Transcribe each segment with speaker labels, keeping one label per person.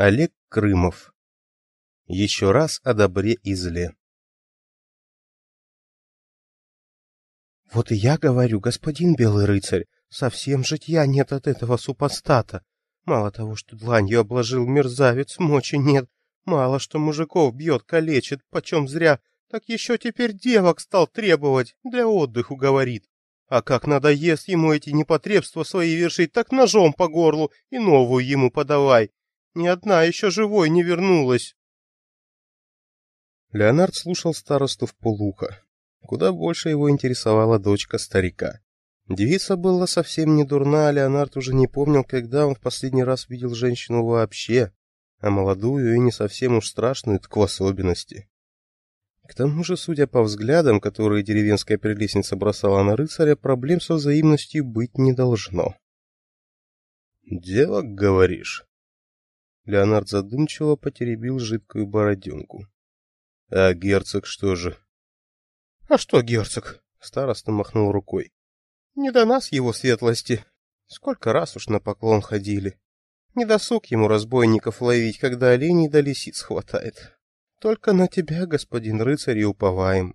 Speaker 1: Олег Крымов. Еще раз о добре и зле.
Speaker 2: Вот и я говорю, господин белый рыцарь, совсем житья нет от этого супостата. Мало того, что дланью обложил мерзавец, мочи нет. Мало что мужиков бьет, калечит, почем зря, так еще теперь девок стал требовать, для отдыху говорит. А как надоест ему эти непотребства свои вершить, так ножом по горлу и новую ему подавай. Ни одна еще живой не вернулась.
Speaker 1: Леонард слушал старосту в полухо. Куда больше его интересовала дочка старика. Девица была совсем не дурна, а Леонард уже не помнил, когда он в последний раз видел женщину вообще, а молодую и не совсем уж страшную так в особенности. К тому же, судя по взглядам, которые деревенская прелестница бросала на рыцаря, проблем со взаимностью быть не должно. «Девок, говоришь?» Леонард задумчиво потеребил жидкую бороденку. «А герцог что же?»
Speaker 2: «А что герцог?» — староста махнул рукой. «Не до нас его светлости. Сколько раз уж на поклон ходили. Не досуг ему разбойников ловить, когда оленей до лисиц хватает». Только на тебя, господин рыцарь, и уповаем.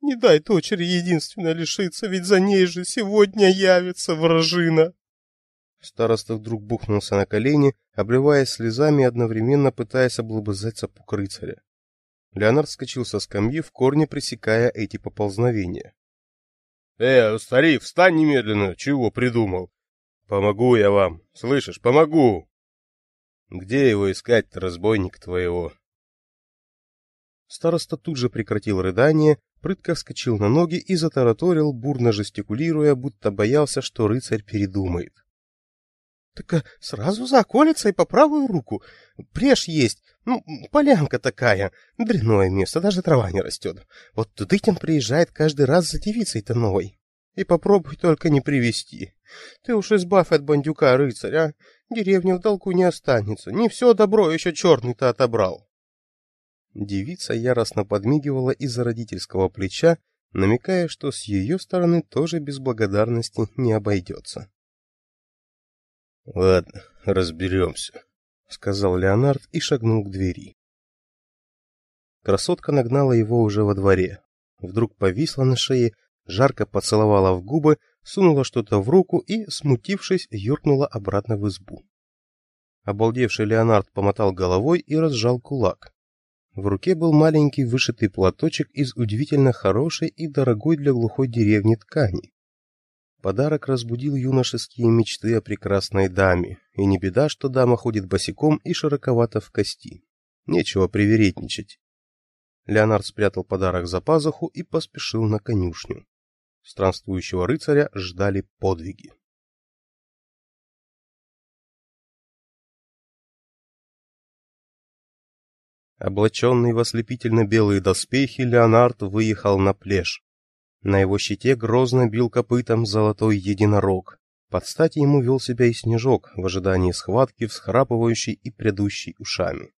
Speaker 2: Не дай дочери единственно лишиться, ведь за ней же сегодня явится вражина.
Speaker 1: Староста вдруг бухнулся на колени, обливаясь слезами и одновременно пытаясь облобызать сапог рыцаря. Леонард вскочил со скамьи, в корне пресекая эти поползновения. — Э, старик, встань немедленно, чего придумал? Помогу я вам, слышишь, помогу. Где его искать-то, разбойник твоего? Староста тут же прекратил рыдание, прытко вскочил на ноги и затараторил, бурно жестикулируя, будто боялся, что рыцарь передумает.
Speaker 2: Так а, сразу за околицей по правую руку. Преж есть, ну, полянка такая, дряное место, даже трава не растет. Вот Тудытин приезжает каждый раз за девицей-то новой. И попробуй только не привести. Ты уж избавь от бандюка, рыцарь, а? Деревня в долгу не останется. Не все добро еще черный-то отобрал.
Speaker 1: Девица яростно подмигивала из-за родительского плеча, намекая, что с ее стороны тоже без благодарности не обойдется. «Ладно, разберемся», — сказал Леонард и шагнул к двери. Красотка нагнала его уже во дворе. Вдруг повисла на шее, жарко поцеловала в губы, сунула что-то в руку и, смутившись, юркнула обратно в избу. Обалдевший Леонард помотал головой и разжал кулак. В руке был маленький вышитый платочек из удивительно хорошей и дорогой для глухой деревни ткани. Подарок разбудил юношеские мечты о прекрасной даме, и не беда, что дама ходит босиком и широковато в кости. Нечего привередничать. Леонард спрятал подарок за пазуху и поспешил на конюшню. Странствующего рыцаря ждали подвиги. Облаченный в ослепительно-белые доспехи, Леонард выехал на плеж. На его щите грозно бил копытом золотой единорог. Под стать ему вел себя и снежок в ожидании схватки, всхрапывающий и прядущий ушами.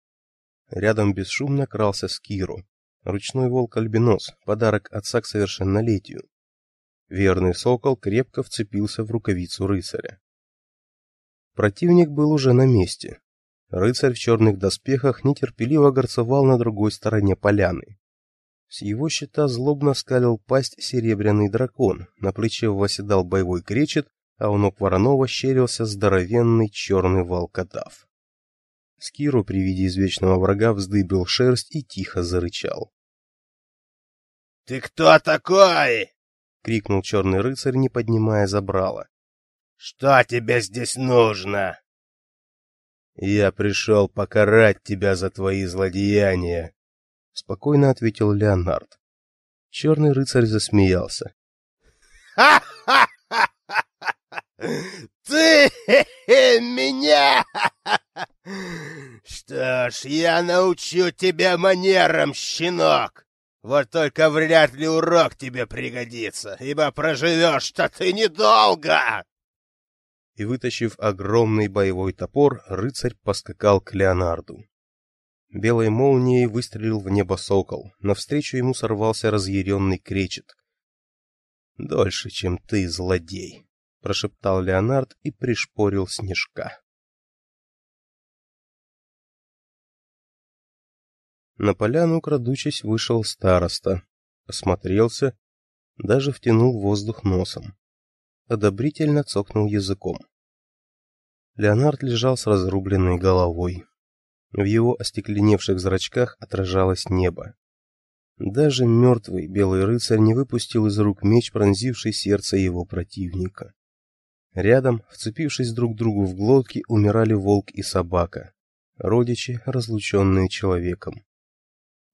Speaker 1: Рядом бесшумно крался Скиру, ручной волк-альбинос, подарок отца к совершеннолетию. Верный сокол крепко вцепился в рукавицу рыцаря. Противник был уже на месте. Рыцарь в черных доспехах нетерпеливо горцевал на другой стороне поляны. С его щита злобно скалил пасть серебряный дракон, на плече восседал боевой кречет, а у ног Воронова щерился здоровенный черный волкодав. Скиру при виде извечного врага вздыбил шерсть и тихо зарычал.
Speaker 3: — Ты кто такой?
Speaker 1: — крикнул черный рыцарь, не поднимая забрала.
Speaker 3: — Что тебе здесь нужно?
Speaker 1: «Я пришел покарать тебя за твои злодеяния», — спокойно ответил Леонард. Черный рыцарь засмеялся.
Speaker 3: «Ха-ха-ха! Ты меня! Что ж, я научу тебя манерам, щенок! Вот только вряд ли урок тебе пригодится, ибо проживешь-то ты недолго!»
Speaker 1: и, вытащив огромный боевой топор, рыцарь поскакал к Леонарду. Белой молнией выстрелил в небо сокол, навстречу ему сорвался разъяренный кречет. «Дольше, чем ты, злодей!» — прошептал Леонард и пришпорил снежка. На поляну, крадучись, вышел староста, осмотрелся, даже втянул воздух носом. Одобрительно цокнул языком. Леонард лежал с разрубленной головой. В его остекленевших зрачках отражалось небо. Даже мертвый белый рыцарь не выпустил из рук меч, пронзивший сердце его противника. Рядом, вцепившись друг другу в глотки, умирали волк и собака, родичи, разлученные человеком.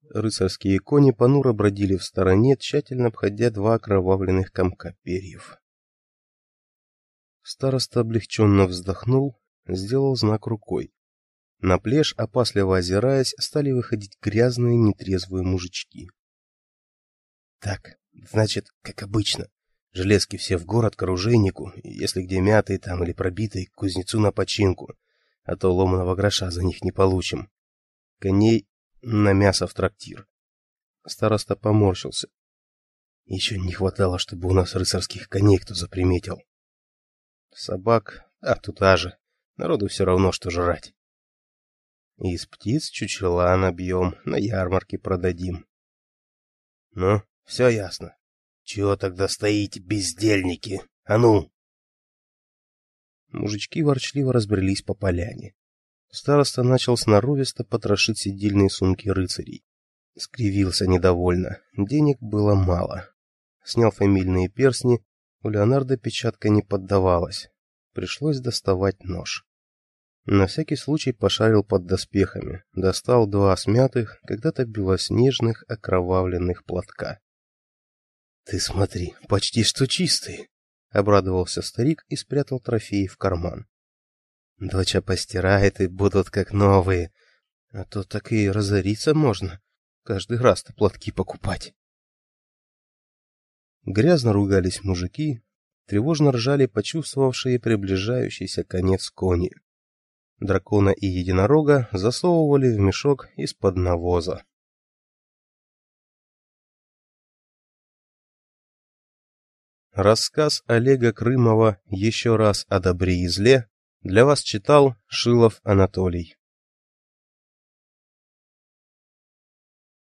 Speaker 1: Рыцарские кони понуро бродили в стороне, тщательно обходя два окровавленных комка перьев. Староста облегченно вздохнул, сделал знак рукой. На плешь, опасливо озираясь, стали выходить грязные, нетрезвые мужички. Так, значит, как обычно. Железки все в город к оружейнику, если где мятые там или пробитые, к кузнецу на починку, а то ломаного гроша за них не получим. Коней на мясо в трактир. Староста поморщился. Еще не хватало, чтобы у нас рыцарских коней кто заприметил. Собак, а туда же. Народу все равно, что жрать. Из птиц чучела набьем, на ярмарке продадим. Ну, все ясно. Чего тогда стоите, бездельники? А ну! Мужички ворчливо разбрелись по поляне. Староста начал сноровисто потрошить сидельные сумки рыцарей. Скривился недовольно. Денег было мало. Снял фамильные перстни, у Леонардо печатка не поддавалась. Пришлось доставать нож. На всякий случай пошарил под доспехами, достал два смятых, когда-то белоснежных окровавленных платка. Ты смотри, почти что чистые, обрадовался старик и спрятал трофеи в карман. Доча постирает и будут как новые, а то так и разориться можно. Каждый раз-то платки покупать. Грязно ругались мужики, тревожно ржали почувствовавшие приближающийся конец кони дракона и единорога засовывали в мешок из-под навоза. Рассказ Олега Крымова еще раз о добре и зле для вас читал Шилов Анатолий.